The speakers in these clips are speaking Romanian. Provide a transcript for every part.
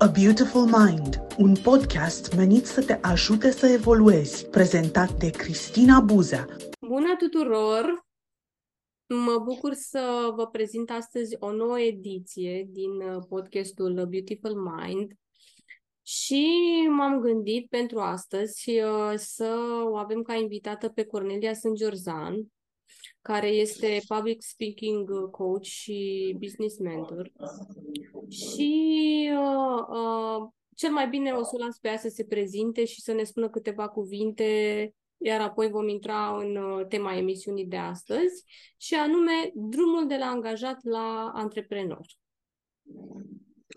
A Beautiful Mind, un podcast menit să te ajute să evoluezi, prezentat de Cristina Buzea. Bună tuturor! Mă bucur să vă prezint astăzi o nouă ediție din uh, podcastul A Beautiful Mind și m-am gândit pentru astăzi uh, să o avem ca invitată pe Cornelia Sângerzan, care este public speaking coach și business mentor. Și uh, uh, cel mai bine o să o las pe ea să se prezinte și să ne spună câteva cuvinte, iar apoi vom intra în uh, tema emisiunii de astăzi, și anume drumul de la angajat la antreprenor.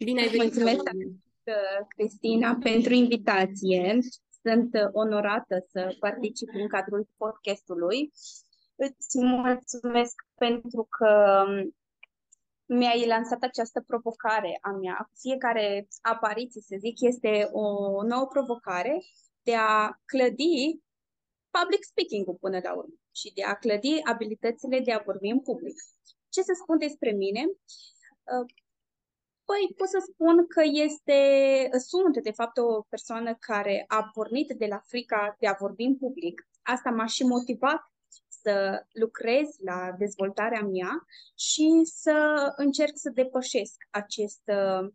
Bine ai venit! Mulțumesc, uh, Cristina, pentru invitație. Sunt uh, onorată să particip în cadrul podcastului Îți mulțumesc pentru că mi-ai lansat această provocare a mea. Fiecare apariție, să zic, este o nouă provocare de a clădi public speaking-ul până la urmă și de a clădi abilitățile de a vorbi în public. Ce să spun despre mine? Uh, păi pot să spun că este, sunt de fapt o persoană care a pornit de la frica de a vorbi în public. Asta m-a și motivat să lucrez la dezvoltarea mea și să încerc să depășesc acest uh,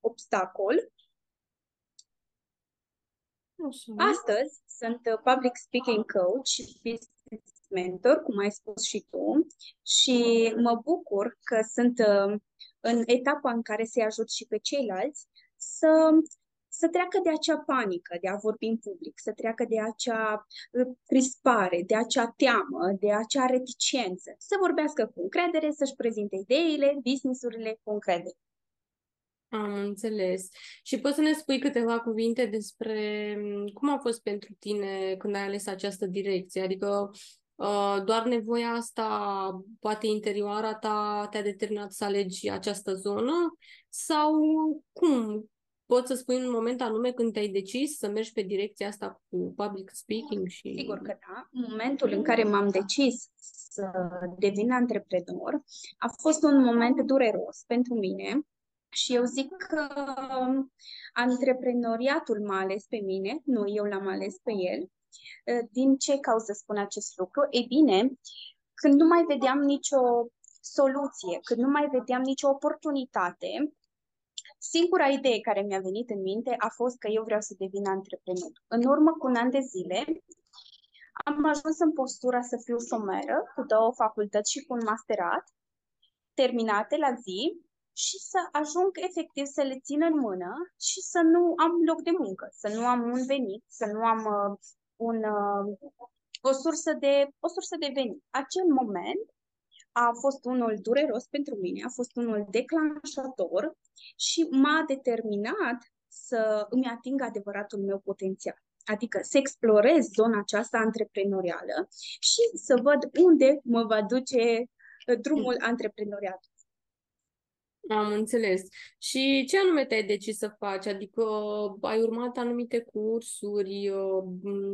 obstacol. Așa. Astăzi sunt uh, public speaking coach și business mentor, cum ai spus și tu, și mă bucur că sunt uh, în etapa în care să-i ajut și pe ceilalți să să treacă de acea panică de a vorbi în public, să treacă de acea uh, crispare, de acea teamă, de acea reticență, să vorbească cu încredere, să-și prezinte ideile, businessurile cu încredere. Am înțeles. Și poți să ne spui câteva cuvinte despre mm, cum a fost pentru tine când ai ales această direcție? Adică uh, doar nevoia asta, poate interioara ta, te-a determinat să alegi această zonă? Sau cum? Poți să spui un moment anume când te-ai decis să mergi pe direcția asta cu public speaking? și Sigur că da. Momentul în care m-am decis să devin antreprenor a fost un moment dureros pentru mine și eu zic că antreprenoriatul m-a ales pe mine, nu eu l-am ales pe el. Din ce cauză spun acest lucru? Ei bine, când nu mai vedeam nicio soluție, când nu mai vedeam nicio oportunitate, Singura idee care mi-a venit în minte a fost că eu vreau să devin antreprenor. În urmă cu un an de zile, am ajuns în postura să fiu șomeră, cu două facultăți și cu un masterat, terminate la zi, și să ajung efectiv să le țin în mână și să nu am loc de muncă, să nu am un venit, să nu am uh, un, uh, o, sursă de, o sursă de venit. Acel moment a fost unul dureros pentru mine, a fost unul declanșator și m-a determinat să îmi ating adevăratul meu potențial. Adică să explorez zona aceasta antreprenorială și să văd unde mă va duce uh, drumul antreprenoriat. Am înțeles. Și ce anume te-ai decis să faci? Adică ai urmat anumite cursuri, uh,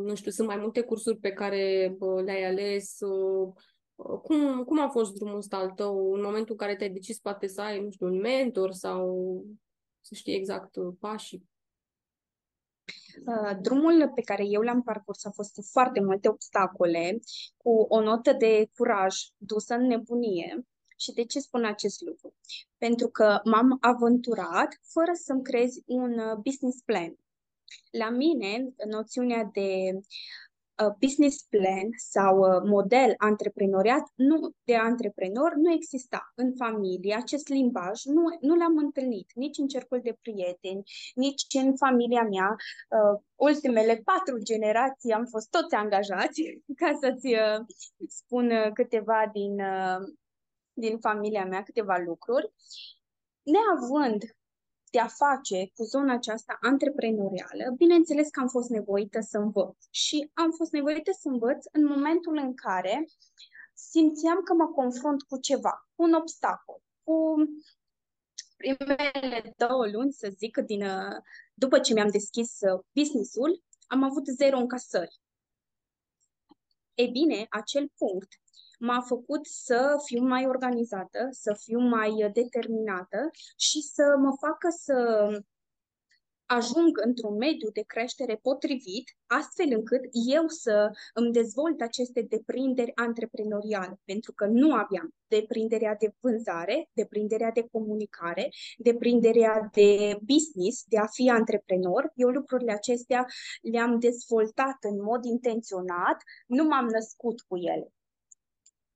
nu știu, sunt mai multe cursuri pe care le-ai ales, uh, cum, cum a fost drumul ăsta al tău în momentul în care te-ai decis poate să ai, nu știu, un mentor sau să știi exact uh, pașii? Uh, drumul pe care eu l-am parcurs a fost foarte multe obstacole, cu o notă de curaj dusă în nebunie. Și de ce spun acest lucru? Pentru că m-am aventurat fără să-mi creez un uh, business plan. La mine, noțiunea de Uh, business plan sau uh, model antreprenoriat nu, de antreprenor nu exista în familie. Acest limbaj nu, nu l-am întâlnit nici în cercul de prieteni, nici în familia mea. Uh, ultimele patru generații am fost toți angajați, ca să-ți uh, spun câteva din, uh, din familia mea, câteva lucruri. Neavând de a face cu zona aceasta antreprenorială, bineînțeles că am fost nevoită să învăț. Și am fost nevoită să învăț în momentul în care simțeam că mă confrunt cu ceva, cu un obstacol, cu primele două luni, să zic, din, după ce mi-am deschis business-ul, am avut zero încasări. E bine, acel punct m-a făcut să fiu mai organizată, să fiu mai determinată și să mă facă să ajung într-un mediu de creștere potrivit, astfel încât eu să îmi dezvolt aceste deprinderi antreprenoriale, pentru că nu aveam deprinderea de vânzare, deprinderea de comunicare, deprinderea de business, de a fi antreprenor. Eu lucrurile acestea le-am dezvoltat în mod intenționat, nu m-am născut cu ele.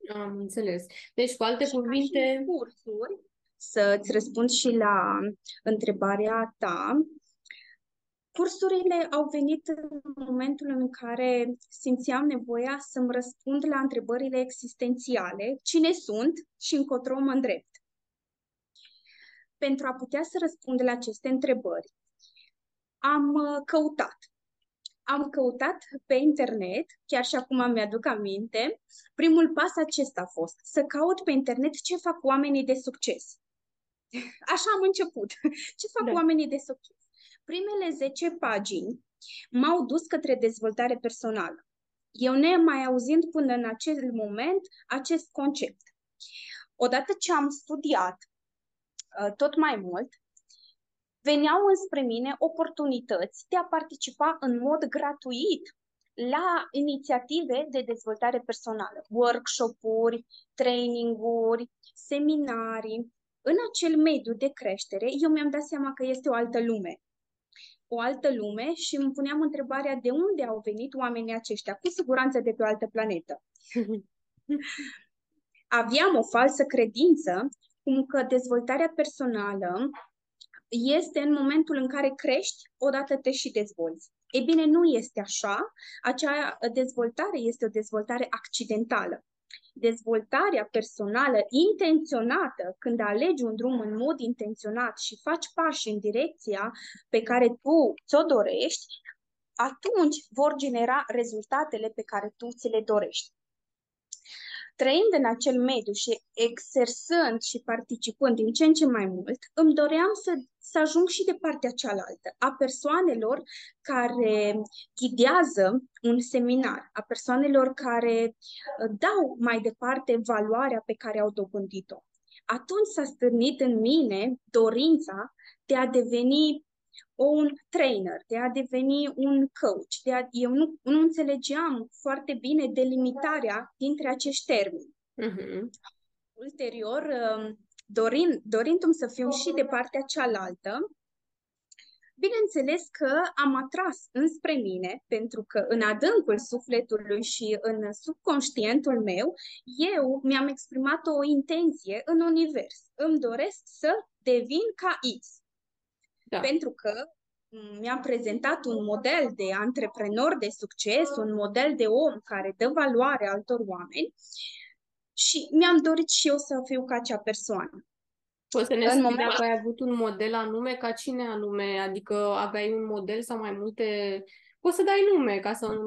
Am înțeles. Deci, cu alte și cuvinte... cursuri, să-ți răspund și la întrebarea ta, Cursurile au venit în momentul în care simțeam nevoia să-mi răspund la întrebările existențiale, cine sunt și încotro mă îndrept. Pentru a putea să răspund la aceste întrebări, am uh, căutat. Am căutat pe internet, chiar și acum mi-aduc aminte, primul pas acesta a fost să caut pe internet ce fac oamenii de succes. Așa am început. Ce fac da. oamenii de succes? Primele 10 pagini m-au dus către dezvoltare personală. Eu ne mai auzind până în acel moment acest concept. Odată ce am studiat uh, tot mai mult, veneau înspre mine oportunități de a participa în mod gratuit la inițiative de dezvoltare personală, workshop-uri, training-uri, seminarii. În acel mediu de creștere, eu mi-am dat seama că este o altă lume o altă lume și îmi puneam întrebarea de unde au venit oamenii aceștia, cu siguranță de pe o altă planetă. Aveam o falsă credință cum că dezvoltarea personală este în momentul în care crești, odată te și dezvolți. E bine, nu este așa. Acea dezvoltare este o dezvoltare accidentală dezvoltarea personală intenționată, când alegi un drum în mod intenționat și faci pași în direcția pe care tu ți-o dorești, atunci vor genera rezultatele pe care tu ți le dorești. Trăind în acel mediu și exersând și participând din ce în ce mai mult, îmi doream să, să ajung și de partea cealaltă, a persoanelor care ghidează un seminar, a persoanelor care uh, dau mai departe valoarea pe care au dobândit-o. Atunci s-a stârnit în mine dorința de a deveni un trainer, de a deveni un coach. De a, eu nu, nu înțelegeam foarte bine delimitarea dintre acești termeni. Uh-huh. Ulterior, um, dorind, dorindu-mi să fiu și de partea cealaltă, bineînțeles că am atras înspre mine, pentru că în adâncul sufletului și în subconștientul meu, eu mi-am exprimat o intenție în univers. Îmi doresc să devin ca X. Da. Pentru că mi-am prezentat un model de antreprenor de succes, un model de om care dă valoare altor oameni și mi-am dorit și eu să fiu ca acea persoană. Poți să ne spui moment... dacă ai avut un model anume, ca cine anume? Adică aveai un model sau mai multe... Poți să dai nume ca să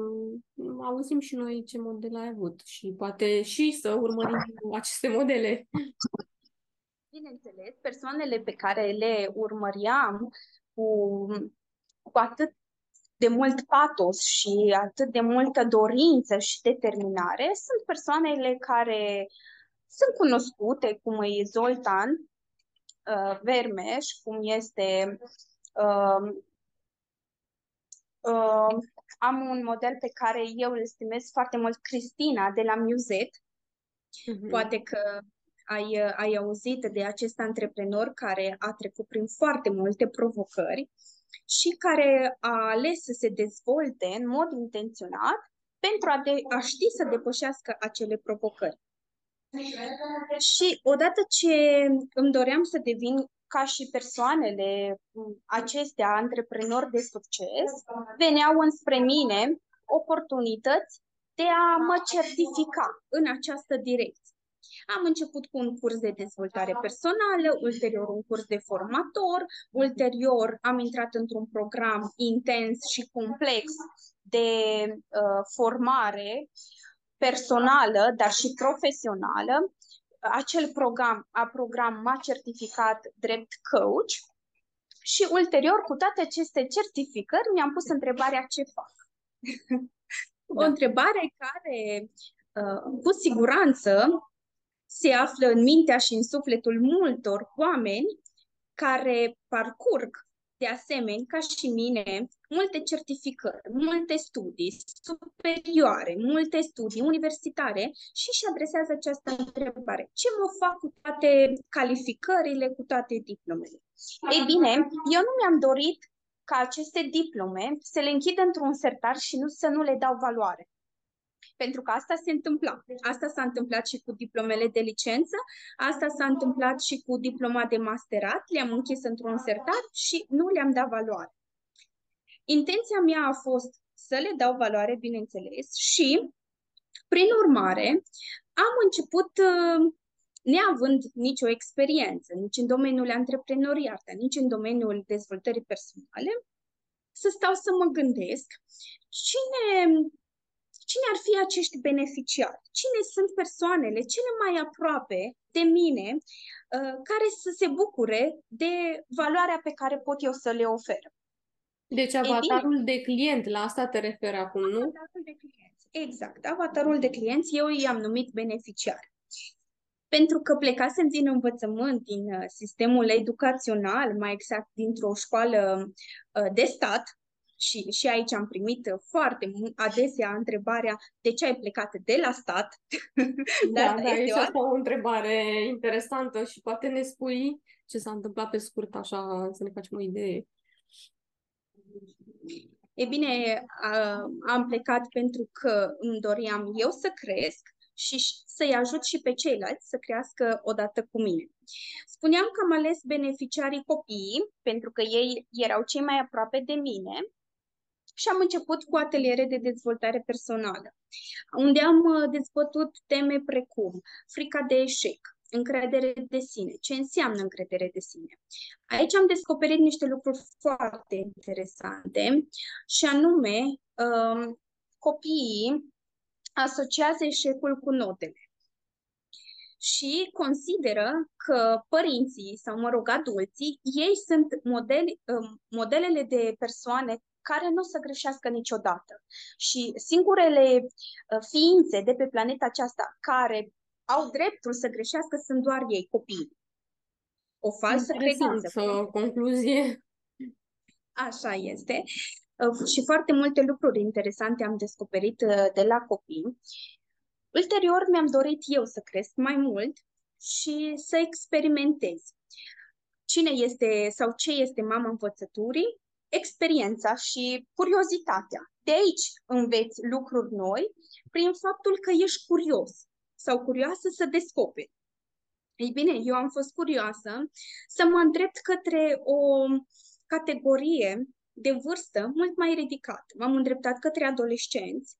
auzim și noi ce model ai avut și poate și să urmărim aceste modele. Bineînțeles, persoanele pe care le urmăream cu, cu atât de mult patos și atât de multă dorință și determinare sunt persoanele care sunt cunoscute, cum e Zoltan uh, Vermeș, cum este uh, uh, am un model pe care eu îl estimez foarte mult, Cristina de la Muzet. Uh-huh. Poate că ai, ai auzit de acest antreprenor care a trecut prin foarte multe provocări și care a ales să se dezvolte în mod intenționat pentru a, de, a ști să depășească acele provocări. Și odată ce îmi doream să devin ca și persoanele acestea, antreprenori de succes, veneau înspre mine oportunități de a mă certifica în această direcție. Am început cu un curs de dezvoltare personală, ulterior un curs de formator, ulterior am intrat într-un program intens și complex de uh, formare personală, dar și profesională. Acel program, a program m-a certificat drept coach și ulterior, cu toate aceste certificări, mi-am pus întrebarea ce fac. o da. întrebare care, uh, cu siguranță, se află în mintea și în sufletul multor oameni care parcurg de asemenea, ca și mine, multe certificări, multe studii superioare, multe studii universitare și își adresează această întrebare. Ce mă fac cu toate calificările, cu toate diplomele? Ei bine, eu nu mi-am dorit ca aceste diplome să le închid într-un sertar și nu să nu le dau valoare. Pentru că asta se întâmpla. Asta s-a întâmplat și cu diplomele de licență, asta s-a întâmplat și cu diploma de masterat, le-am închis într-un sertar și nu le-am dat valoare. Intenția mea a fost să le dau valoare, bineînțeles, și, prin urmare, am început, uh, neavând nicio experiență, nici în domeniul antreprenoriat, nici în domeniul dezvoltării personale, să stau să mă gândesc cine Cine ar fi acești beneficiari? Cine sunt persoanele cele mai aproape de mine uh, care să se bucure de valoarea pe care pot eu să le ofer? Deci avatarul de client, la asta te referi acum, nu? Avatarul de client, exact. Avatarul de clienți, eu i-am numit beneficiari. Pentru că plecasem din învățământ, din uh, sistemul educațional, mai exact dintr-o școală uh, de stat, și, și aici am primit foarte adesea întrebarea de ce ai plecat de la stat? Da, da, este o... asta o întrebare interesantă și poate ne spui ce s-a întâmplat pe scurt, așa, să ne facem o idee. E bine, am plecat pentru că îmi doream eu să cresc și să-i ajut și pe ceilalți să crească odată cu mine. Spuneam că am ales beneficiarii copiii pentru că ei erau cei mai aproape de mine și am început cu ateliere de dezvoltare personală, unde am uh, dezbătut teme precum frica de eșec, încredere de sine, ce înseamnă încredere de sine. Aici am descoperit niște lucruri foarte interesante și anume um, copiii asociază eșecul cu notele și consideră că părinții sau, mă rog, adulții, ei sunt modeli, um, modelele de persoane care nu o să greșească niciodată. Și singurele uh, ființe de pe planeta aceasta care au dreptul să greșească sunt doar ei, copiii. O falsă credință. o concluzie. Așa este. Uh, și foarte multe lucruri interesante am descoperit uh, de la copii. Ulterior mi-am dorit eu să cresc mai mult și să experimentez. Cine este sau ce este mama învățăturii experiența și curiozitatea. De aici înveți lucruri noi prin faptul că ești curios sau curioasă să descoperi. Ei bine, eu am fost curioasă să mă îndrept către o categorie de vârstă mult mai ridicată. M-am îndreptat către adolescenți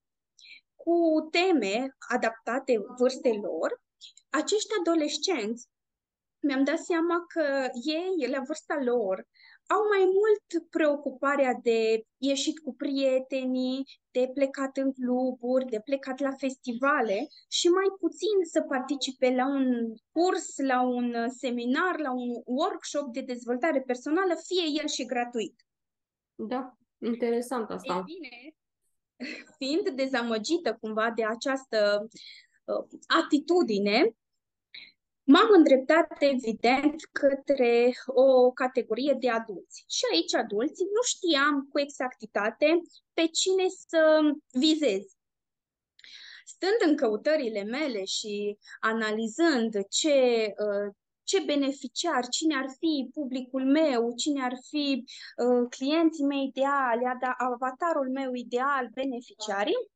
cu teme adaptate vârstelor. Acești adolescenți mi-am dat seama că ei, la vârsta lor, au mai mult preocuparea de ieșit cu prietenii, de plecat în cluburi, de plecat la festivale și mai puțin să participe la un curs, la un seminar, la un workshop de dezvoltare personală, fie el și gratuit. Da, interesant asta. E bine, fiind dezamăgită cumva de această uh, atitudine, M-am îndreptat, evident, către o categorie de adulți. Și aici adulții nu știam cu exactitate pe cine să vizez. Stând în căutările mele și analizând ce, uh, ce beneficiar, cine ar fi publicul meu, cine ar fi uh, clienții mei ideali, avatarul meu ideal, beneficiarii,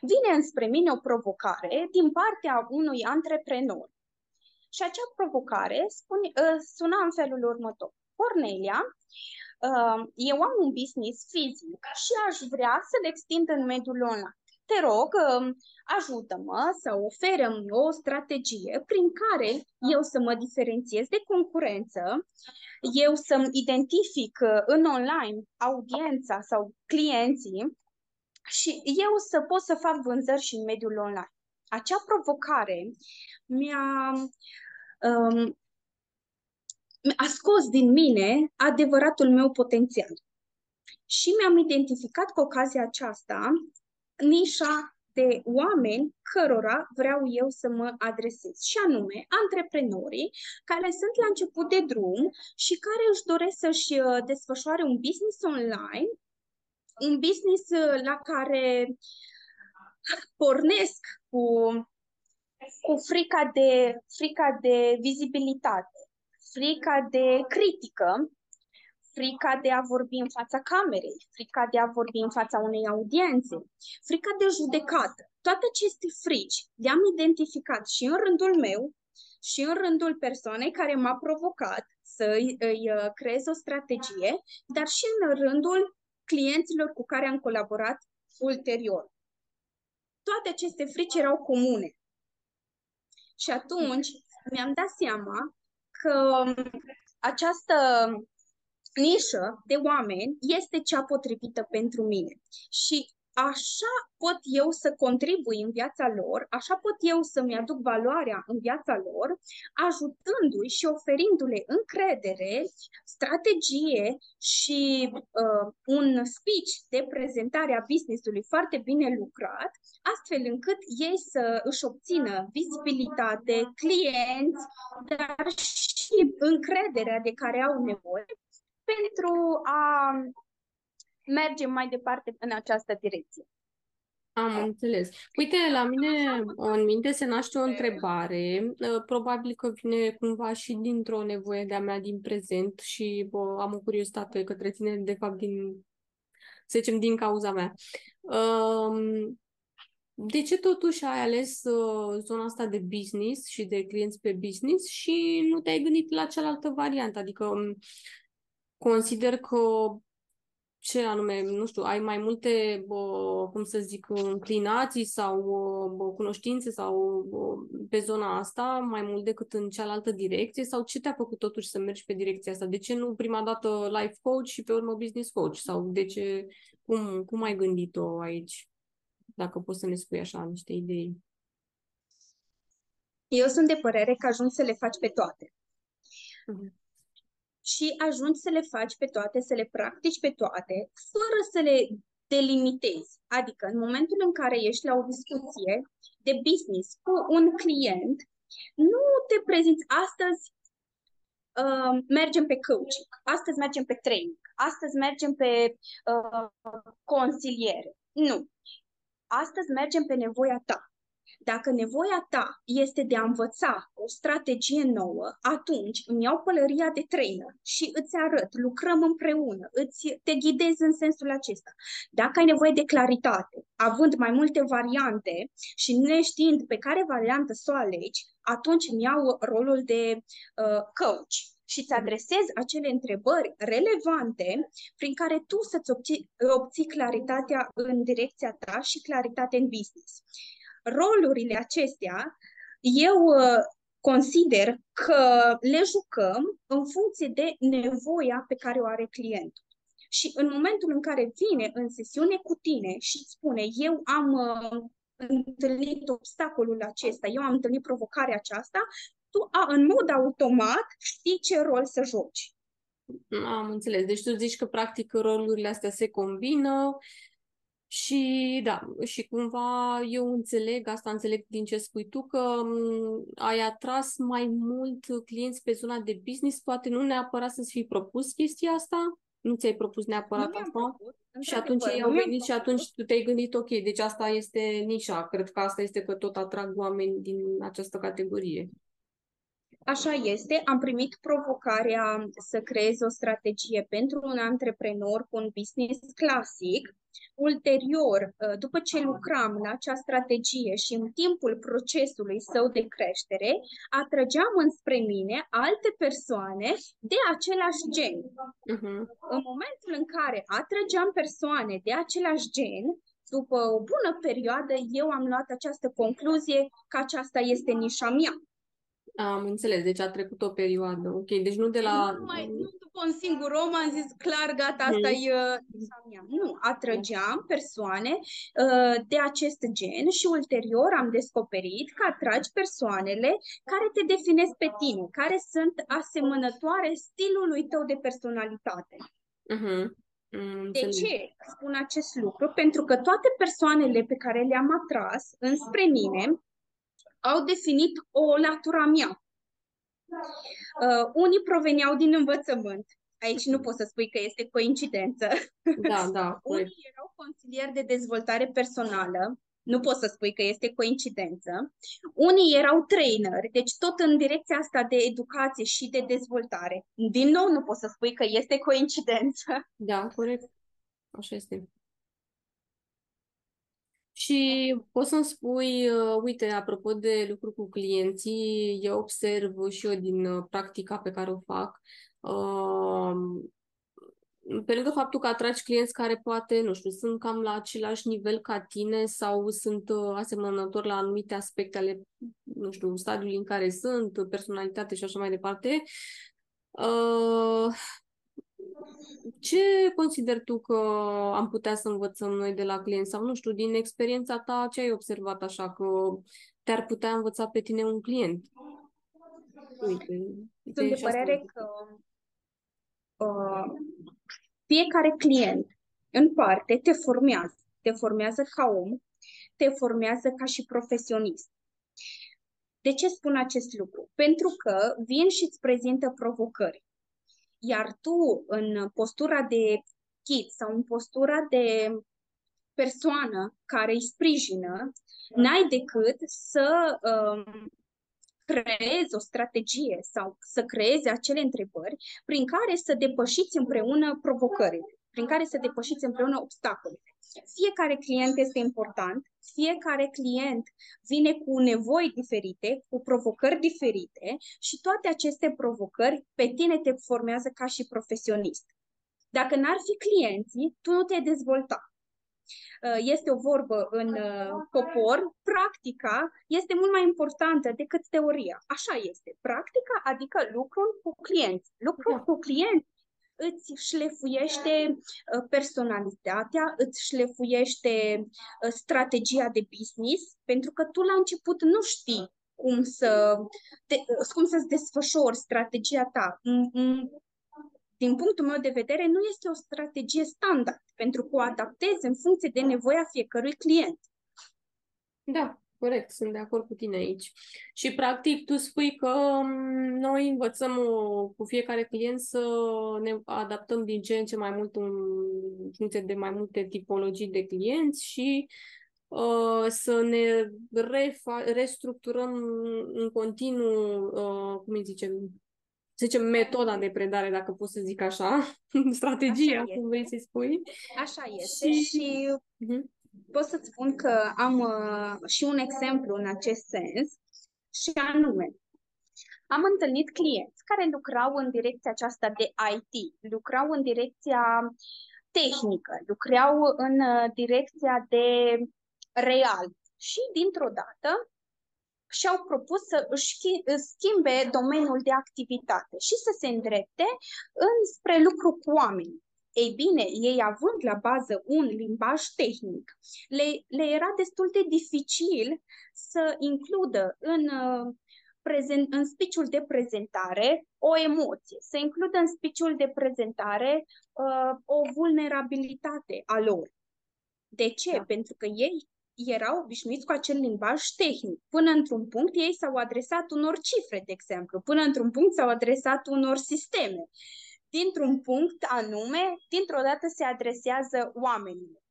vine înspre mine o provocare din partea unui antreprenor și acea provocare spune, uh, suna în felul următor. Cornelia, uh, eu am un business fizic și aș vrea să-l extind în mediul online. Te rog, uh, ajută-mă să oferăm o strategie prin care eu să mă diferențiez de concurență, eu să-mi identific în online audiența sau clienții și eu să pot să fac vânzări și în mediul online. Acea provocare mi-a um, a scos din mine adevăratul meu potențial. Și mi-am identificat cu ocazia aceasta nișa de oameni cărora vreau eu să mă adresez, și anume antreprenorii care sunt la început de drum și care își doresc să-și uh, desfășoare un business online, un business uh, la care pornesc cu, cu frica, de, frica de vizibilitate, frica de critică, frica de a vorbi în fața camerei, frica de a vorbi în fața unei audiențe, frica de judecată. Toate aceste frici le-am identificat și în rândul meu și în rândul persoanei care m-a provocat să îi, îi uh, creez o strategie, dar și în rândul clienților cu care am colaborat ulterior. Toate aceste frici erau comune. Și atunci mi-am dat seama că această nișă de oameni este cea potrivită pentru mine. Și așa pot eu să contribui în viața lor, așa pot eu să-mi aduc valoarea în viața lor, ajutându-i și oferindu-le încredere, strategie și uh, un speech de prezentare a business-ului foarte bine lucrat, astfel încât ei să își obțină vizibilitate, clienți, dar și încrederea de care au nevoie pentru a merge mai departe în această direcție. Am înțeles. Uite, la mine în minte se naște o întrebare, ă, probabil că vine cumva și dintr-o nevoie de-a mea din prezent și bă, am o curiozitate către tine, de fapt, din, să zicem, din cauza mea. De ce totuși ai ales ă, zona asta de business și de clienți pe business și nu te-ai gândit la cealaltă variantă? Adică consider că ce anume, nu știu, ai mai multe, bă, cum să zic, înclinații sau bă, cunoștințe sau bă, pe zona asta mai mult decât în cealaltă direcție sau ce te-a făcut totuși să mergi pe direcția asta? De ce nu prima dată life coach și pe urmă business coach? Sau de ce, cum, cum ai gândit-o aici? Dacă poți să ne spui așa niște idei. Eu sunt de părere că ajung să le faci pe toate. Uh-huh și ajungi să le faci pe toate, să le practici pe toate, fără să le delimitezi. Adică, în momentul în care ești la o discuție de business cu un client, nu te prezinți astăzi uh, mergem pe coaching, astăzi mergem pe training, astăzi mergem pe uh, consiliere. Nu. Astăzi mergem pe nevoia ta. Dacă nevoia ta este de a învăța o strategie nouă, atunci îmi iau pălăria de trainer și îți arăt, lucrăm împreună, îți te ghidez în sensul acesta. Dacă ai nevoie de claritate, având mai multe variante și neștiind pe care variantă să o alegi, atunci îmi iau rolul de uh, coach și îți adresez acele întrebări relevante prin care tu să-ți obții, obții claritatea în direcția ta și claritate în business rolurile acestea, eu uh, consider că le jucăm în funcție de nevoia pe care o are clientul. Și în momentul în care vine în sesiune cu tine și spune eu am uh, întâlnit obstacolul acesta, eu am întâlnit provocarea aceasta, tu a, în mod automat știi ce rol să joci. Am înțeles. Deci tu zici că practic rolurile astea se combină și da, și cumva eu înțeleg, asta înțeleg din ce spui tu, că ai atras mai mult clienți pe zona de business, poate nu neapărat să-ți fi propus chestia asta, nu ți-ai propus neapărat nu asta? Propus, și atunci ei au venit și atunci tu te-ai gândit, ok, deci asta este nișa, cred că asta este că tot atrag oameni din această categorie. Așa este, am primit provocarea să creez o strategie pentru un antreprenor cu un business clasic. Ulterior, uh, după ce lucram la acea strategie și în timpul procesului său de creștere, atrăgeam înspre mine alte persoane de același gen. Uh-huh. În momentul în care atrăgeam persoane de același gen, după o bună perioadă, eu am luat această concluzie că aceasta este nișa mea. Am înțeles, deci a trecut o perioadă. Ok, deci nu de la... Nu, mai, nu după un singur om am zis clar, gata, asta mm. e uh, Nu, atrăgeam persoane uh, de acest gen și ulterior am descoperit că atragi persoanele care te definesc pe tine, care sunt asemănătoare stilului tău de personalitate. Uh-huh. Mm, De înțeleg. ce spun acest lucru? Pentru că toate persoanele pe care le-am atras înspre mine au definit o latura mea. Uh, unii proveneau din învățământ. Aici nu poți să spui că este coincidență. Da, da, corect. Unii erau consilieri de dezvoltare personală, nu poți să spui că este coincidență. Unii erau traineri, deci tot în direcția asta de educație și de dezvoltare. Din nou, nu poți să spui că este coincidență. Da, corect. Așa este. Și poți să-mi spui, uh, uite, apropo de lucru cu clienții, eu observ și eu din uh, practica pe care o fac, uh, pe lângă faptul că atragi clienți care poate, nu știu, sunt cam la același nivel ca tine sau sunt uh, asemănători la anumite aspecte ale, nu știu, stadiului în care sunt, personalitate și așa mai departe, uh, ce consideri tu că am putea să învățăm noi de la clienți? Sau, nu știu, din experiența ta, ce ai observat așa că te-ar putea învăța pe tine un client? Uite, Sunt de și asta părere e- că uh, fiecare client în parte te formează. Te formează ca om, te formează ca și profesionist. De ce spun acest lucru? Pentru că vin și îți prezintă provocări. Iar tu, în postura de ghid sau în postura de persoană care îi sprijină, n-ai decât să um, creezi o strategie sau să creezi acele întrebări prin care să depășiți împreună provocările, prin care să depășiți împreună obstacolele. Fiecare client este important, fiecare client vine cu nevoi diferite, cu provocări diferite și toate aceste provocări pe tine te formează ca și profesionist. Dacă n-ar fi clienții, tu nu te-ai dezvolta. Uh, Este o vorbă în uh, popor, practica este mult mai importantă decât teoria. Așa este. Practica adică lucrul cu clienți. Lucrul Da. cu clienți îți șlefuiește uh, personalitatea, îți șlefuiește uh, strategia de business, pentru că tu la început nu știi cum să te, uh, cum să-ți desfășori strategia ta. Mm, mm, Din punctul meu de vedere, nu este o strategie standard, pentru că o adaptezi în funcție de nevoia fiecărui client. Da, corect, sunt de acord cu tine aici. Și practic tu spui că m, noi învățăm o, cu fiecare client să ne adaptăm din ce în ce mai mult în funcție de mai multe tipologii de clienți și uh, să ne refa- restructurăm în continuu, uh, cum îi zicem, să zicem, metoda de predare, dacă pot să zic așa, strategia, Așa cum vrei să spui. Așa este Și- și Mhm. Pot să-ți spun că am uh, și un exemplu în acest sens și anume, am întâlnit clienți care lucrau în direcția aceasta de IT, lucrau în direcția tehnică, lucrau în uh, direcția de real și dintr-o dată și-au propus să își schi- schimbe domeniul de activitate și să se îndrepte înspre lucru cu oameni. Ei bine, ei având la bază un limbaj tehnic, le, le era destul de dificil să includă în, uh, prezent, în speech de prezentare o emoție, să includă în speech de prezentare uh, o vulnerabilitate a lor. De ce? Da. Pentru că ei erau obișnuiți cu acel limbaj tehnic. Până într-un punct ei s-au adresat unor cifre, de exemplu. Până într-un punct s-au adresat unor sisteme. Dintr-un punct anume, dintr-o dată se adresează oamenilor.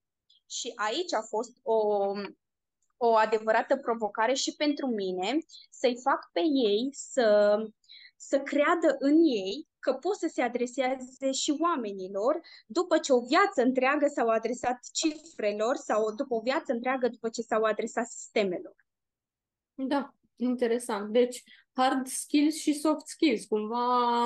Și aici a fost o, o adevărată provocare și pentru mine să-i fac pe ei să, să creadă în ei că pot să se adreseze și oamenilor după ce o viață întreagă s-au adresat cifrelor sau după o viață întreagă după ce s-au adresat sistemelor. Da, interesant. Deci, hard skills și soft skills. Cumva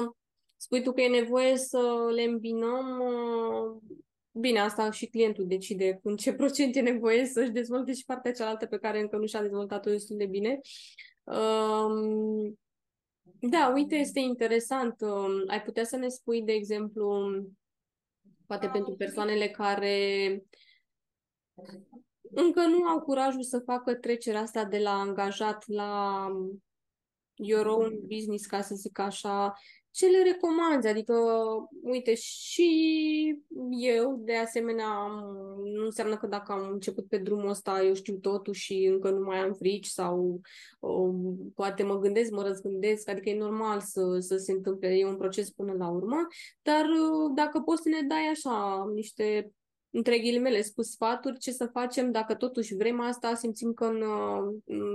spui tu că e nevoie să le îmbinăm. uh, Bine, asta și clientul decide în ce procent e nevoie să-și dezvolte și partea cealaltă pe care încă nu și-a dezvoltat-o destul de bine. Um, Da, uite, este interesant. Um, Ai putea să ne spui, de exemplu, poate pentru persoanele care încă nu au curajul să facă trecerea asta de la angajat la your own business, ca să zic așa, ce le recomanzi? Adică, uite, și eu, de asemenea, am, nu înseamnă că dacă am început pe drumul ăsta, eu știu totul și încă nu mai am frici sau o, poate mă gândesc, mă răzgândesc, adică e normal să, să se întâmple, e un proces până la urmă, dar dacă poți să ne dai așa niște între ghilimele spus sfaturi, ce să facem dacă totuși vrem asta, simțim că în, în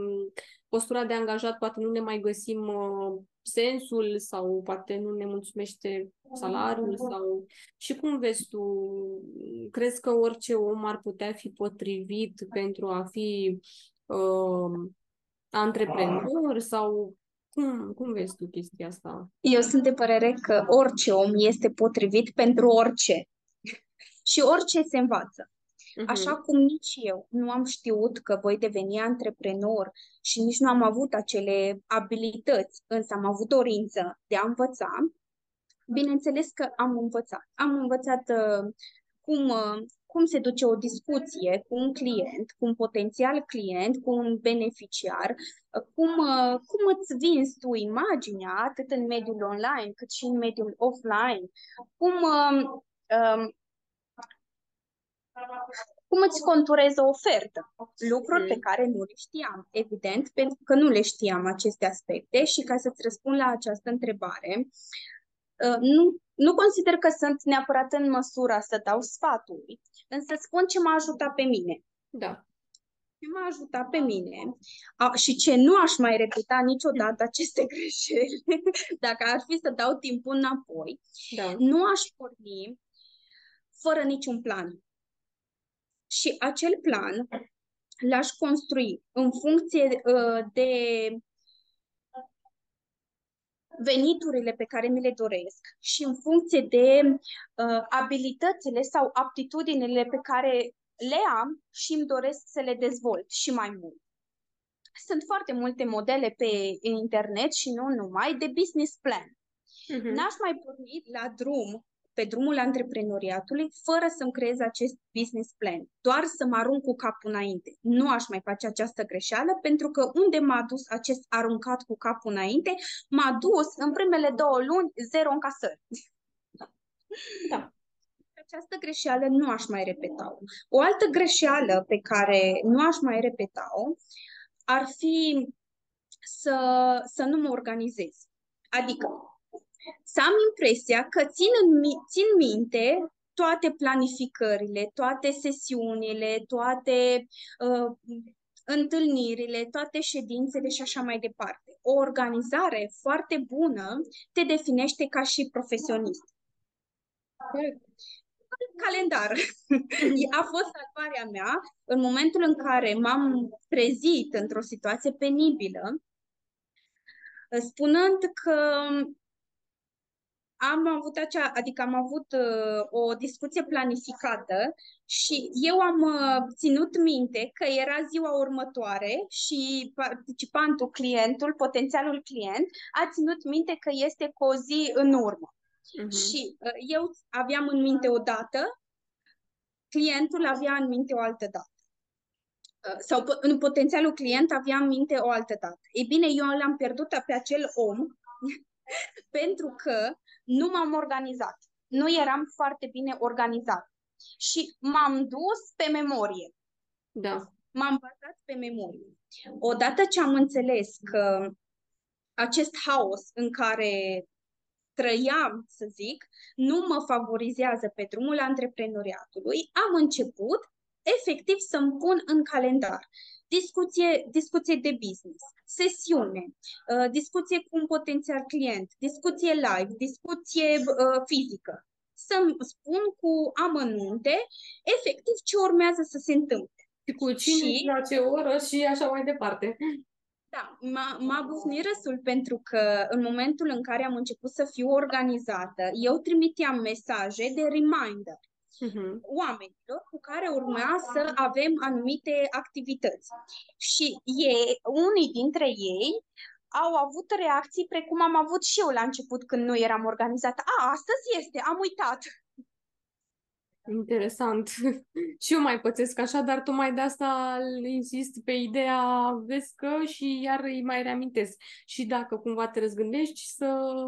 postura de angajat poate nu ne mai găsim uh, sensul sau poate nu ne mulțumește salariul sau și cum vezi tu, crezi că orice om ar putea fi potrivit pentru a fi uh, antreprenor sau cum, cum vezi tu chestia asta? Eu sunt de părere că orice om este potrivit pentru orice și orice se învață. Uh-huh. Așa cum nici eu nu am știut că voi deveni antreprenor și nici nu am avut acele abilități, însă am avut dorință de a învăța, bineînțeles că am învățat. Am învățat uh, cum, uh, cum se duce o discuție cu un client, cu un potențial client, cu un beneficiar, uh, cum, uh, cum îți vinzi tu imaginea, atât în mediul online cât și în mediul offline, cum uh, uh, cum îți conturezi o ofertă? Lucruri pe care nu le știam, evident, pentru că nu le știam aceste aspecte și ca să-ți răspund la această întrebare, uh, nu, nu consider că sunt neapărat în măsura să dau sfaturi, însă spun ce m-a ajutat pe mine. Da. Ce m-a ajutat pe mine a, și ce nu aș mai repeta niciodată aceste greșeli, dacă ar fi să dau timpul înapoi, da. nu aș porni fără niciun plan și acel plan l-aș construi în funcție uh, de veniturile pe care mi le doresc și în funcție de uh, abilitățile sau aptitudinile pe care le am și îmi doresc să le dezvolt și mai mult. Sunt foarte multe modele pe internet și nu numai de business plan. Uh-huh. N-aș mai porni la drum pe drumul antreprenoriatului fără să-mi creez acest business plan, doar să mă arunc cu capul înainte. Nu aș mai face această greșeală pentru că unde m-a dus acest aruncat cu capul înainte, m-a dus în primele două luni zero încasări. Da. Această greșeală nu aș mai repeta-o. O altă greșeală pe care nu aș mai repeta-o ar fi să, să nu mă organizez. Adică, să am impresia că țin, în, țin minte toate planificările, toate sesiunile, toate uh, întâlnirile, toate ședințele și așa mai departe. O organizare foarte bună te definește ca și profesionist. Calendar. A fost salvarea mea în momentul în care m-am trezit într-o situație penibilă, spunând că am avut acea, adică am avut uh, o discuție planificată și eu am uh, ținut minte că era ziua următoare și participantul, clientul, potențialul client, a ținut minte că este cu o zi în urmă. Uh-huh. Și uh, eu aveam în minte o dată, clientul avea în minte o altă dată uh, sau în potențialul client avea în minte o altă dată. Ei bine, eu l-am pierdut pe acel om pentru că nu m-am organizat. Nu eram foarte bine organizat. Și m-am dus pe memorie. Da. M-am bazat pe memorie. Odată ce am înțeles că acest haos în care trăiam, să zic, nu mă favorizează pe drumul antreprenoriatului, am început efectiv să-mi pun în calendar discuție, discuție de business, sesiune, uh, discuție cu un potențial client, discuție live, discuție uh, fizică. Să-mi spun cu amănunte efectiv ce urmează să se întâmple. Și cu cine, și, la ce oră și așa mai departe. Da, m-a, m-a bufnit răsul pentru că în momentul în care am început să fiu organizată, eu trimiteam mesaje de reminder uh-huh. oamenilor cu care urma să avem anumite activități. Și ei, unii dintre ei au avut reacții precum am avut și eu la început când nu eram organizată. A, astăzi este, am uitat. Interesant. și eu mai pățesc așa, dar tocmai de asta insist pe ideea, vezi că și iar îi mai reamintesc. Și dacă cumva te răzgândești, să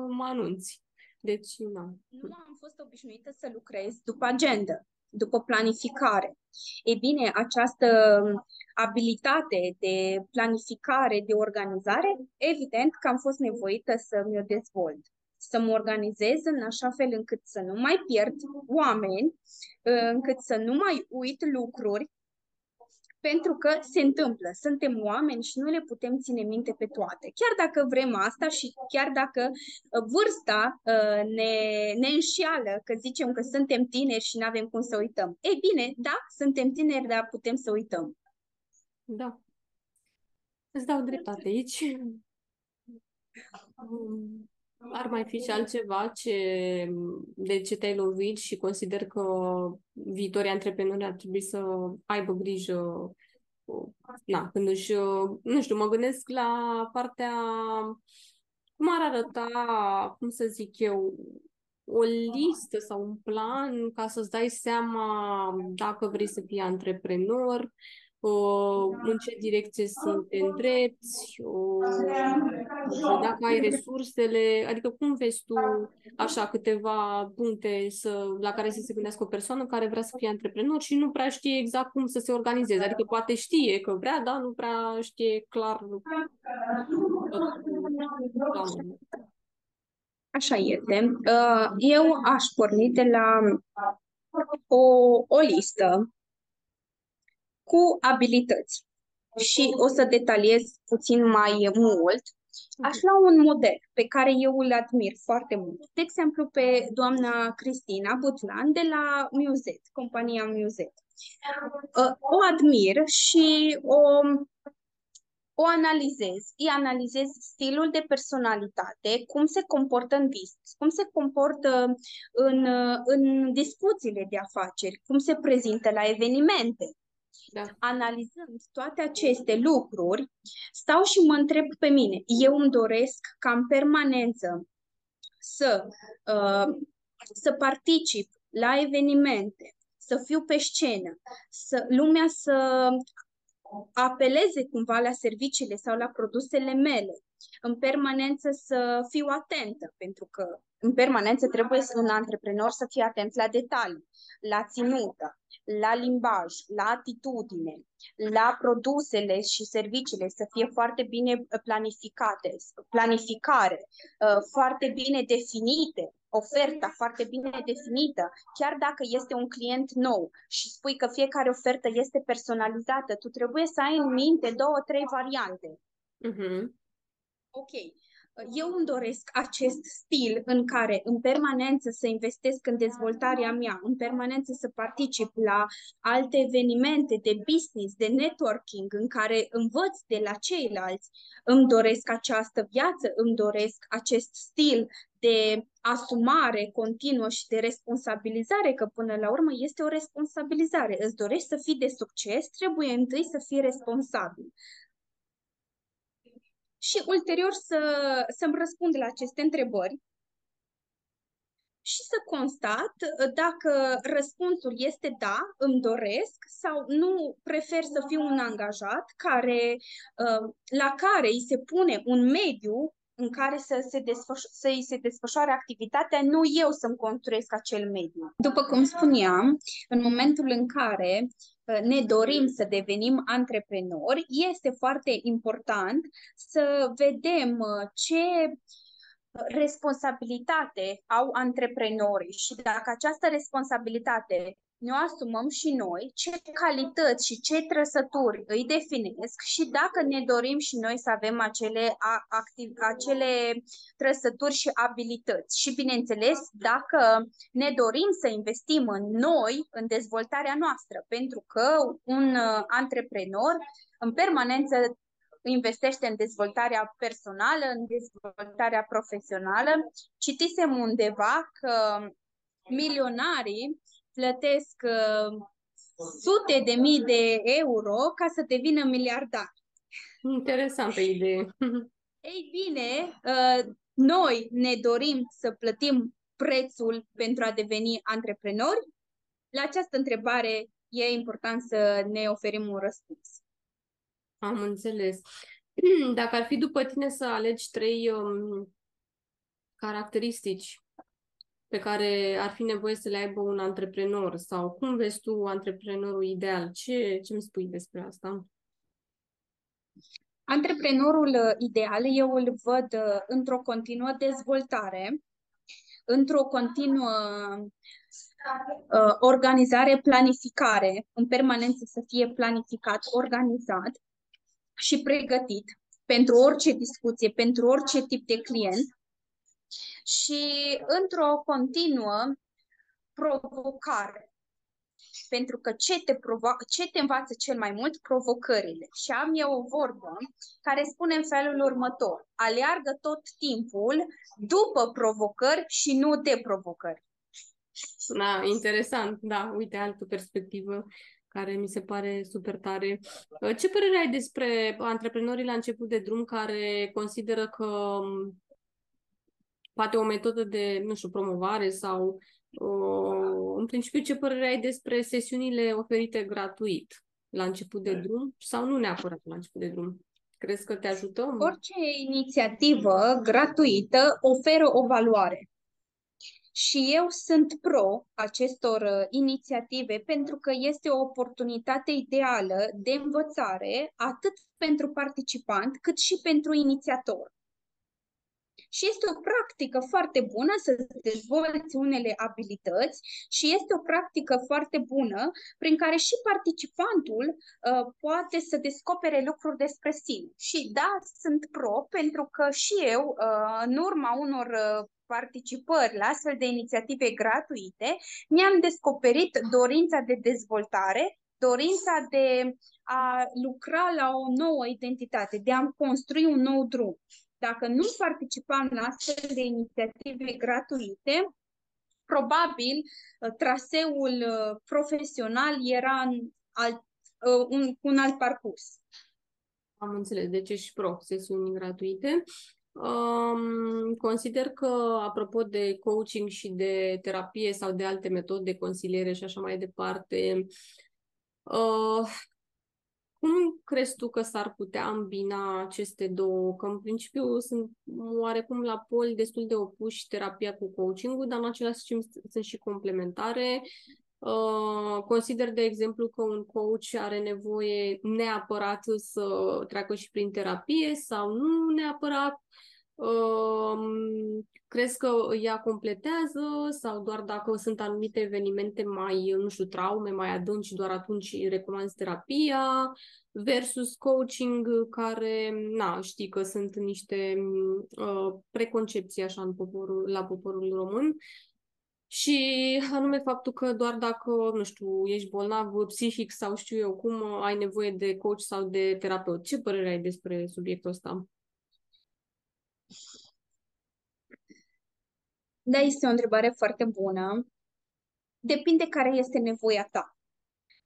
mă anunți. Deci, da. Nu am fost obișnuită să lucrez după agenda, după planificare. E bine, această abilitate de planificare, de organizare, evident că am fost nevoită să mi-o dezvolt să mă organizez în așa fel încât să nu mai pierd oameni, încât să nu mai uit lucruri, pentru că se întâmplă. Suntem oameni și nu le putem ține minte pe toate. Chiar dacă vrem asta și chiar dacă uh, vârsta uh, ne, ne înșeală, că zicem că suntem tineri și nu avem cum să uităm. Ei bine, da, suntem tineri, dar putem să uităm. Da. Îți dau dreptate aici. Ar mai fi și altceva ce, de ce te-ai lovit și consider că viitorii antreprenori ar trebui să aibă grijă na, când își, nu știu, mă gândesc la partea cum ar arăta, cum să zic eu, o listă sau un plan ca să-ți dai seama dacă vrei să fii antreprenor, în ce direcție să te îndrepți, dacă ai resursele, adică cum vezi tu așa câteva puncte să, la care să se gândească o persoană care vrea să fie antreprenor și nu prea știe exact cum să se organizeze. Adică poate știe că vrea, dar nu prea știe clar Așa este. Uh, eu aș porni de la o, o listă cu abilități. Și o să detaliez puțin mai mult. Aș lua un model pe care eu îl admir foarte mult. De exemplu, pe doamna Cristina Butlan de la Muzet, compania Muzet. Uh, o admir și o, o analizez. Îi analizez stilul de personalitate, cum se comportă în business, cum se comportă în, în discuțiile de afaceri, cum se prezintă la evenimente da. Analizând toate aceste lucruri, stau și mă întreb pe mine, eu îmi doresc ca în permanență să, uh, să particip la evenimente, să fiu pe scenă, să lumea să apeleze cumva la serviciile sau la produsele mele, în permanență să fiu atentă, pentru că în permanență trebuie să un antreprenor să fie atent la detalii, la ținută, la limbaj, la atitudine, la produsele și serviciile să fie foarte bine planificate, planificare, uh, foarte bine definite, oferta foarte bine definită, chiar dacă este un client nou și spui că fiecare ofertă este personalizată, tu trebuie să ai în minte două, trei variante. Uh-huh. Ok eu îmi doresc acest stil în care în permanență să investesc în dezvoltarea mea, în permanență să particip la alte evenimente de business, de networking, în care învăț de la ceilalți. Îmi doresc această viață, îmi doresc acest stil de asumare continuă și de responsabilizare, că până la urmă este o responsabilizare. Îți dorești să fii de succes, trebuie întâi să fii responsabil și ulterior să, să-mi răspund la aceste întrebări. Și să constat dacă răspunsul este da, îmi doresc sau nu prefer să fiu un angajat care, uh, la care îi se pune un mediu în care să se, desfăș- să îi se desfășoare activitatea, nu eu să-mi construiesc acel mediu. După cum spuneam, în momentul în care ne dorim să devenim antreprenori, este foarte important să vedem uh, ce responsabilitate au antreprenorii și dacă această responsabilitate ne o asumăm și noi, ce calități și ce trăsături îi definesc și dacă ne dorim și noi să avem acele, activ, acele trăsături și abilități. Și, bineînțeles, dacă ne dorim să investim în noi, în dezvoltarea noastră, pentru că un uh, antreprenor în permanență investește în dezvoltarea personală, în dezvoltarea profesională. Citisem undeva că milionarii plătesc uh, sute de mii de euro ca să devină miliardar. Interesantă idee. Ei bine, uh, noi ne dorim să plătim prețul pentru a deveni antreprenori? La această întrebare e important să ne oferim un răspuns. Am înțeles. Dacă ar fi după tine să alegi trei um, caracteristici pe care ar fi nevoie să le aibă un antreprenor? Sau cum vezi tu antreprenorul ideal? Ce, ce îmi spui despre asta? Antreprenorul uh, ideal eu îl văd uh, într-o continuă dezvoltare, într-o continuă uh, organizare, planificare, în permanență să fie planificat, organizat și pregătit pentru orice discuție, pentru orice tip de client și într-o continuă provocare. Pentru că ce te, provo- ce te învață cel mai mult? Provocările. Și am eu o vorbă care spune în felul următor. Aleargă tot timpul după provocări și nu de provocări. Da, interesant. Da, uite, altă perspectivă care mi se pare super tare. Ce părere ai despre antreprenorii la început de drum care consideră că poate o metodă de, nu știu, promovare sau uh, în principiu ce părere ai despre sesiunile oferite gratuit la început de drum sau nu neapărat la început de drum? Crezi că te ajută? Orice inițiativă gratuită oferă o valoare. Și eu sunt pro acestor uh, inițiative pentru că este o oportunitate ideală de învățare atât pentru participant cât și pentru inițiator și este o practică foarte bună să dezvolți unele abilități și este o practică foarte bună prin care și participantul uh, poate să descopere lucruri despre sine. Și da, sunt pro pentru că și eu, uh, în urma unor uh, participări la astfel de inițiative gratuite, mi-am descoperit dorința de dezvoltare, dorința de a lucra la o nouă identitate, de a construi un nou drum. Dacă nu participam la astfel de inițiative gratuite, probabil uh, traseul uh, profesional era în alt, uh, un, un alt parcurs. Am înțeles, deci ești pro sesiuni gratuite. Um, consider că, apropo de coaching și de terapie sau de alte metode de consiliere și așa mai departe, uh, cum crezi tu că s-ar putea îmbina aceste două? Că în principiu sunt oarecum la poli destul de opuși terapia cu coaching dar în același timp sunt și complementare. Uh, consider, de exemplu, că un coach are nevoie neapărat să treacă și prin terapie sau nu neapărat. Crezi că ea completează sau doar dacă sunt anumite evenimente mai, nu știu, traume mai adânci, doar atunci recomand terapia versus coaching care, na, știi că sunt niște uh, preconcepții așa în poporul, la poporul român și anume faptul că doar dacă, nu știu, ești bolnav psihic sau știu eu cum, ai nevoie de coach sau de terapeut. Ce părere ai despre subiectul ăsta? Da, este o întrebare foarte bună. Depinde care este nevoia ta.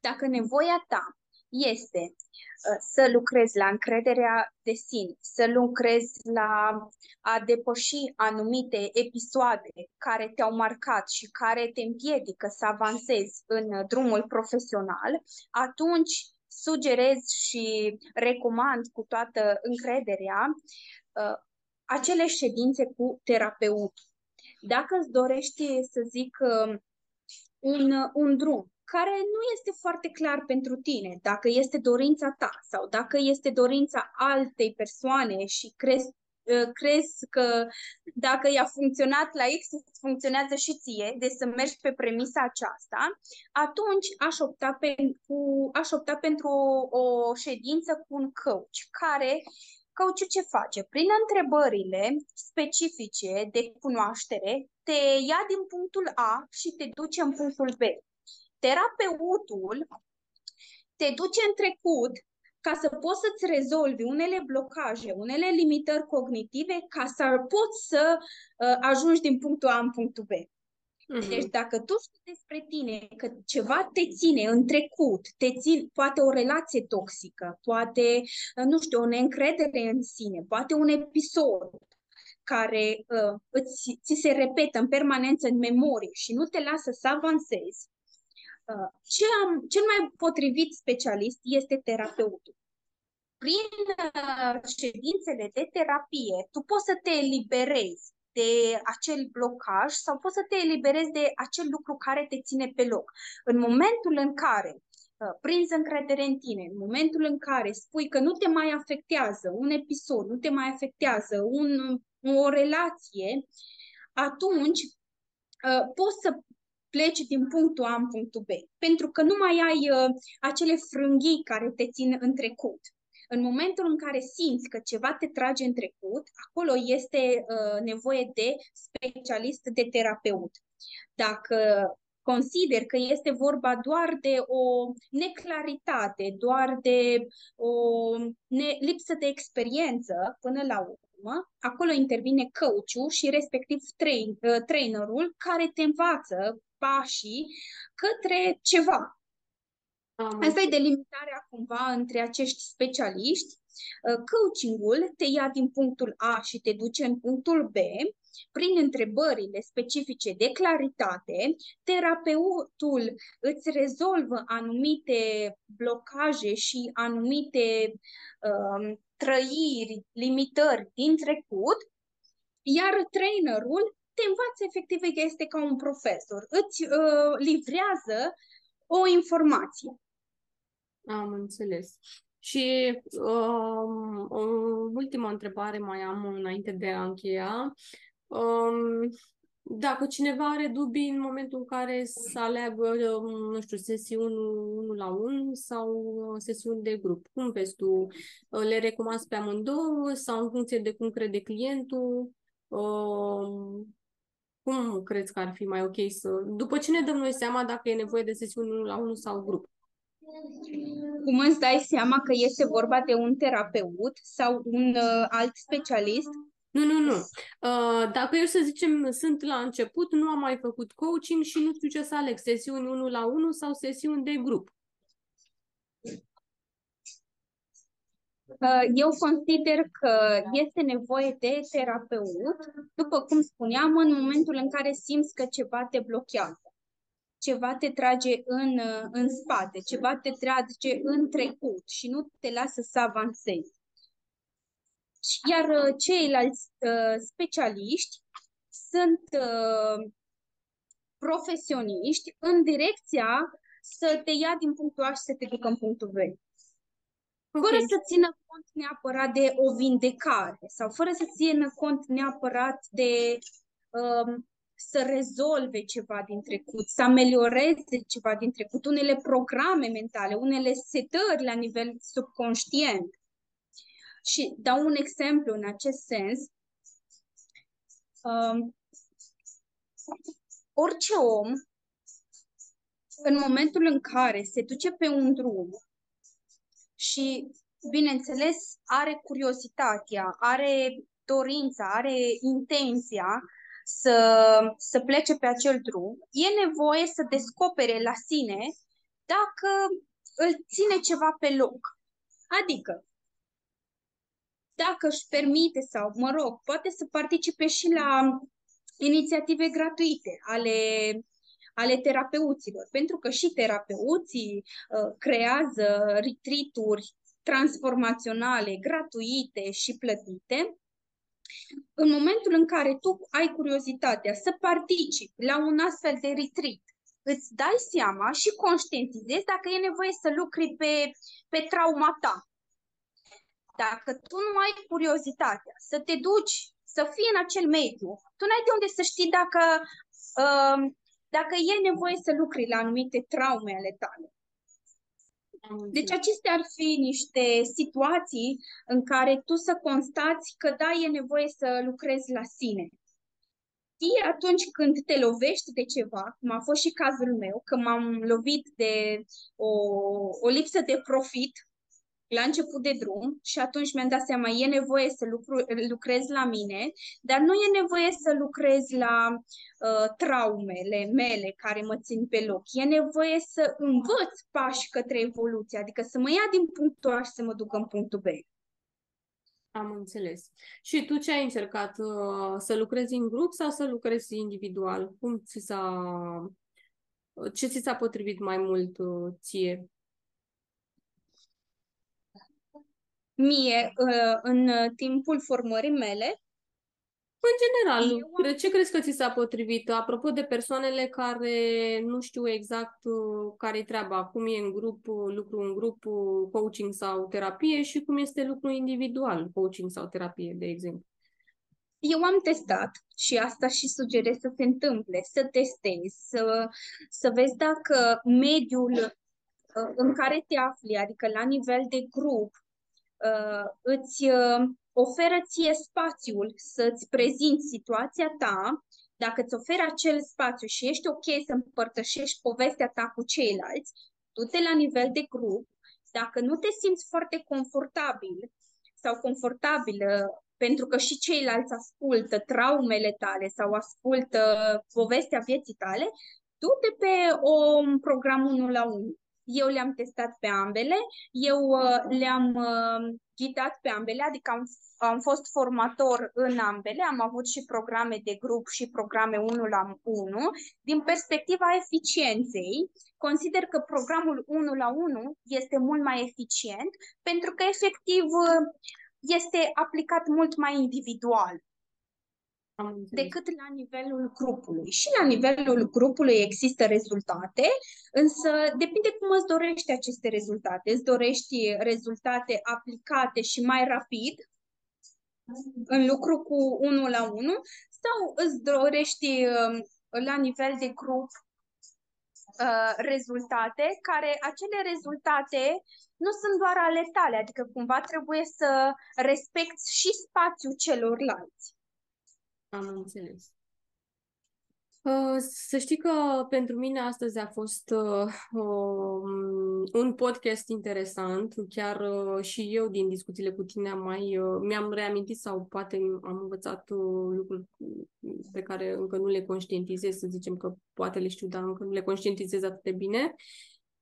Dacă nevoia ta este uh, să lucrezi la încrederea de sine, să lucrezi la a depăși anumite episoade care te-au marcat și care te împiedică să avansezi în drumul profesional, atunci sugerez și recomand cu toată încrederea uh, acele ședințe cu terapeutul. Dacă îți dorești, să zic, um, un, un drum care nu este foarte clar pentru tine, dacă este dorința ta sau dacă este dorința altei persoane și crezi, uh, crezi că dacă i-a funcționat la X, funcționează și ție, de să mergi pe premisa aceasta, atunci aș opta, pentru, aș opta pentru o, o ședință cu un coach care Coachul ce face? Prin întrebările specifice de cunoaștere, te ia din punctul A și te duce în punctul B. Terapeutul te duce în trecut ca să poți să-ți rezolvi unele blocaje, unele limitări cognitive, ca să poți să uh, ajungi din punctul A în punctul B. Uh-huh. Deci dacă tu știi despre tine că ceva te ține în trecut, te țin, poate o relație toxică, poate, uh, nu știu, o neîncredere în sine, poate un episod care uh, îți, ți se repetă în permanență în memorie și nu te lasă să avansezi, uh, cel, cel mai potrivit specialist este terapeutul. Prin uh, ședințele de terapie, tu poți să te eliberezi de acel blocaj sau poți să te eliberezi de acel lucru care te ține pe loc. În momentul în care uh, prinzi încredere în tine, în momentul în care spui că nu te mai afectează un episod, nu te mai afectează un, o relație, atunci uh, poți să pleci din punctul A în punctul B, pentru că nu mai ai uh, acele frânghii care te țin în trecut. În momentul în care simți că ceva te trage în trecut, acolo este uh, nevoie de specialist, de terapeut. Dacă consider că este vorba doar de o neclaritate, doar de o ne- lipsă de experiență până la urmă, acolo intervine coachul și respectiv train, uh, trainerul care te învață pașii către ceva. Am Asta e delimitarea cumva între acești specialiști. Uh, coachingul te ia din punctul A și te duce în punctul B prin întrebările specifice de claritate, terapeutul îți rezolvă anumite blocaje și anumite uh, trăiri, limitări din trecut, iar trainerul te învață efectiv că este ca un profesor, îți uh, livrează o informație. Am înțeles. Și um, o ultimă întrebare mai am înainte de a încheia. Um, dacă cineva are dubii în momentul în care să aleagă, um, nu știu, sesiuni 1 la 1 sau uh, sesiuni de grup, cum vezi tu? Uh, le recomanzi pe amândouă sau în funcție de cum crede clientul? Um, cum crezi că ar fi mai ok să... După ce ne dăm noi seama dacă e nevoie de sesiuni 1 la 1 sau grup? Cum îți dai seama că este vorba de un terapeut sau un uh, alt specialist? Nu, nu, nu. Uh, dacă eu să zicem sunt la început, nu am mai făcut coaching și nu știu ce să aleg, sesiuni 1 la 1 sau sesiuni de grup. Uh, eu consider că este nevoie de terapeut, după cum spuneam, în momentul în care simți că ceva te blochează ceva te trage în, uh, în spate, ceva te trage în trecut și nu te lasă să avansezi. Iar uh, ceilalți uh, specialiști sunt uh, profesioniști în direcția să te ia din punctul A și să te ducă în punctul B. Okay. Fără să țină cont neapărat de o vindecare sau fără să țină cont neapărat de um, să rezolve ceva din trecut, să amelioreze ceva din trecut, unele programe mentale, unele setări la nivel subconștient. Și dau un exemplu în acest sens. Um, orice om, în momentul în care se duce pe un drum și, bineînțeles, are curiozitatea, are dorința, are intenția să, să plece pe acel drum, e nevoie să descopere la sine dacă îl ține ceva pe loc. Adică, dacă își permite sau, mă rog, poate să participe și la inițiative gratuite ale, ale terapeuților, pentru că și terapeuții uh, creează retreat transformaționale, gratuite și plătite, în momentul în care tu ai curiozitatea să participi la un astfel de retreat, îți dai seama și conștientizezi dacă e nevoie să lucri pe, pe trauma ta. Dacă tu nu ai curiozitatea să te duci, să fii în acel mediu, tu n-ai de unde să știi dacă, uh, dacă e nevoie să lucri la anumite traume ale tale. Deci acestea ar fi niște situații în care tu să constați că da, e nevoie să lucrezi la sine. Fie atunci când te lovești de ceva, cum a fost și cazul meu, că m-am lovit de o, o lipsă de profit la început de drum și atunci mi-am dat seama, e nevoie să lucru, lucrez la mine, dar nu e nevoie să lucrez la uh, traumele mele care mă țin pe loc. E nevoie să învăț pași către evoluție, adică să mă ia din punctul A și să mă duc în punctul B. Am înțeles. Și tu ce ai încercat? Uh, să lucrezi în grup sau să lucrezi individual? Cum ți s-a... Ce ți s-a potrivit mai mult uh, ție? Mie uh, în timpul formării mele, În general, Eu am- ce crezi că ți s-a potrivit? Apropo de persoanele care nu știu exact uh, care-i treaba, cum e în grup, uh, lucru în grup, uh, coaching sau terapie și cum este lucru individual, coaching sau terapie, de exemplu. Eu am testat și asta și sugerez să se întâmple, să testezi, să, să vezi dacă mediul uh, în care te afli, adică la nivel de grup, uh, îți uh, oferă ție spațiul să-ți prezinți situația ta, dacă îți oferă acel spațiu și ești ok să împărtășești povestea ta cu ceilalți, du-te la nivel de grup, dacă nu te simți foarte confortabil sau confortabilă pentru că și ceilalți ascultă traumele tale sau ascultă povestea vieții tale, du-te pe o, un program 1 la 1. Eu le-am testat pe ambele, eu uh, le-am uh, ghidat pe ambele, adică am, am fost formator în ambele, am avut și programe de grup și programe 1 la 1. Din perspectiva eficienței, consider că programul 1 la 1 este mult mai eficient pentru că efectiv uh, este aplicat mult mai individual Am înțeles. Decât la nivelul grupului. Și la nivelul grupului există rezultate, însă depinde cum îți dorești aceste rezultate. Îți dorești rezultate aplicate și mai rapid în lucru cu unul la unul sau îți dorești um, la nivel de grup uh, rezultate care acele rezultate nu sunt doar ale tale, adică cumva trebuie să respecti și spațiul celorlalți. Am înțeles. Uh, Să știi că pentru mine astăzi a fost uh, um, un podcast interesant, chiar uh, și eu din discuțiile cu tine am mai uh, mi-am reamintit sau poate am învățat uh, lucruri pe care încă nu le conștientizez, să zicem că poate le știu, dar încă nu le conștientizez atât de bine.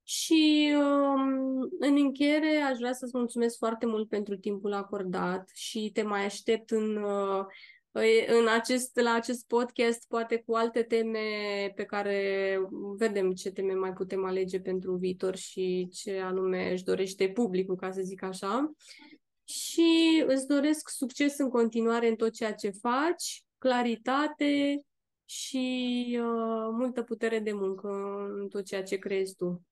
Și um, în încheiere aș vrea să-ți mulțumesc foarte mult pentru timpul acordat și te mai aștept în uh, în acest, la acest podcast, poate cu alte teme pe care vedem ce teme mai putem alege pentru viitor și ce anume își dorește publicul, ca să zic așa. Și îți doresc succes în continuare în tot ceea ce faci, claritate și uh, multă putere de muncă în tot ceea ce crezi tu.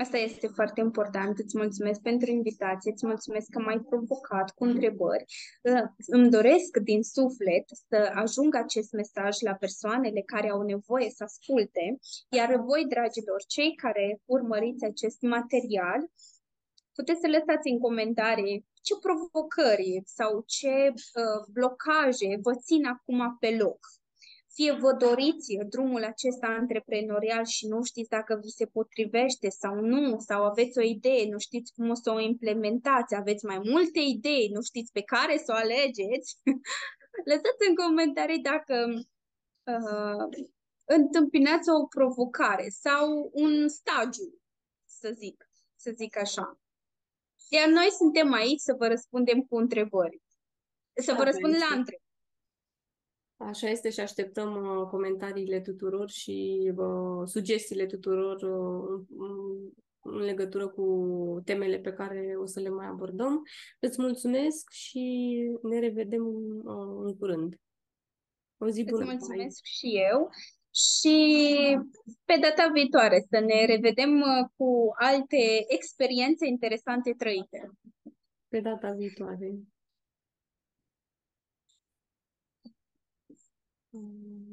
Asta este foarte important. Îți mulțumesc pentru invitație, îți mulțumesc că m-ai provocat cu întrebări. Uh, Îmi doresc din suflet să ajung acest mesaj la persoanele care au nevoie să asculte, iar voi, dragilor, cei care urmăriți acest material, puteți să lăsați în comentarii ce provocări sau ce uh, blocaje vă țin acum pe loc. Fie vă doriți drumul acesta antreprenorial și nu știți dacă vi se potrivește sau nu, sau aveți o idee, nu știți cum o să o implementați, aveți mai multe idei, nu știți pe care să o alegeți, lăsați în comentarii dacă uh, întâmpinați o provocare sau un stagiu, să zic, să zic așa. Iar noi suntem aici să vă răspundem cu întrebări. Să vă Asta răspundem la este. întrebări. Așa este și așteptăm uh, comentariile tuturor și uh, sugestiile tuturor uh, în- în legătură cu temele pe care o să le mai abordăm. Îți mulțumesc și ne revedem uh, în curând. O zi Îți bună! mulțumesc și eu și pe data viitoare să ne revedem uh, cu alte experiențe interesante trăite. Pe data viitoare! Mm.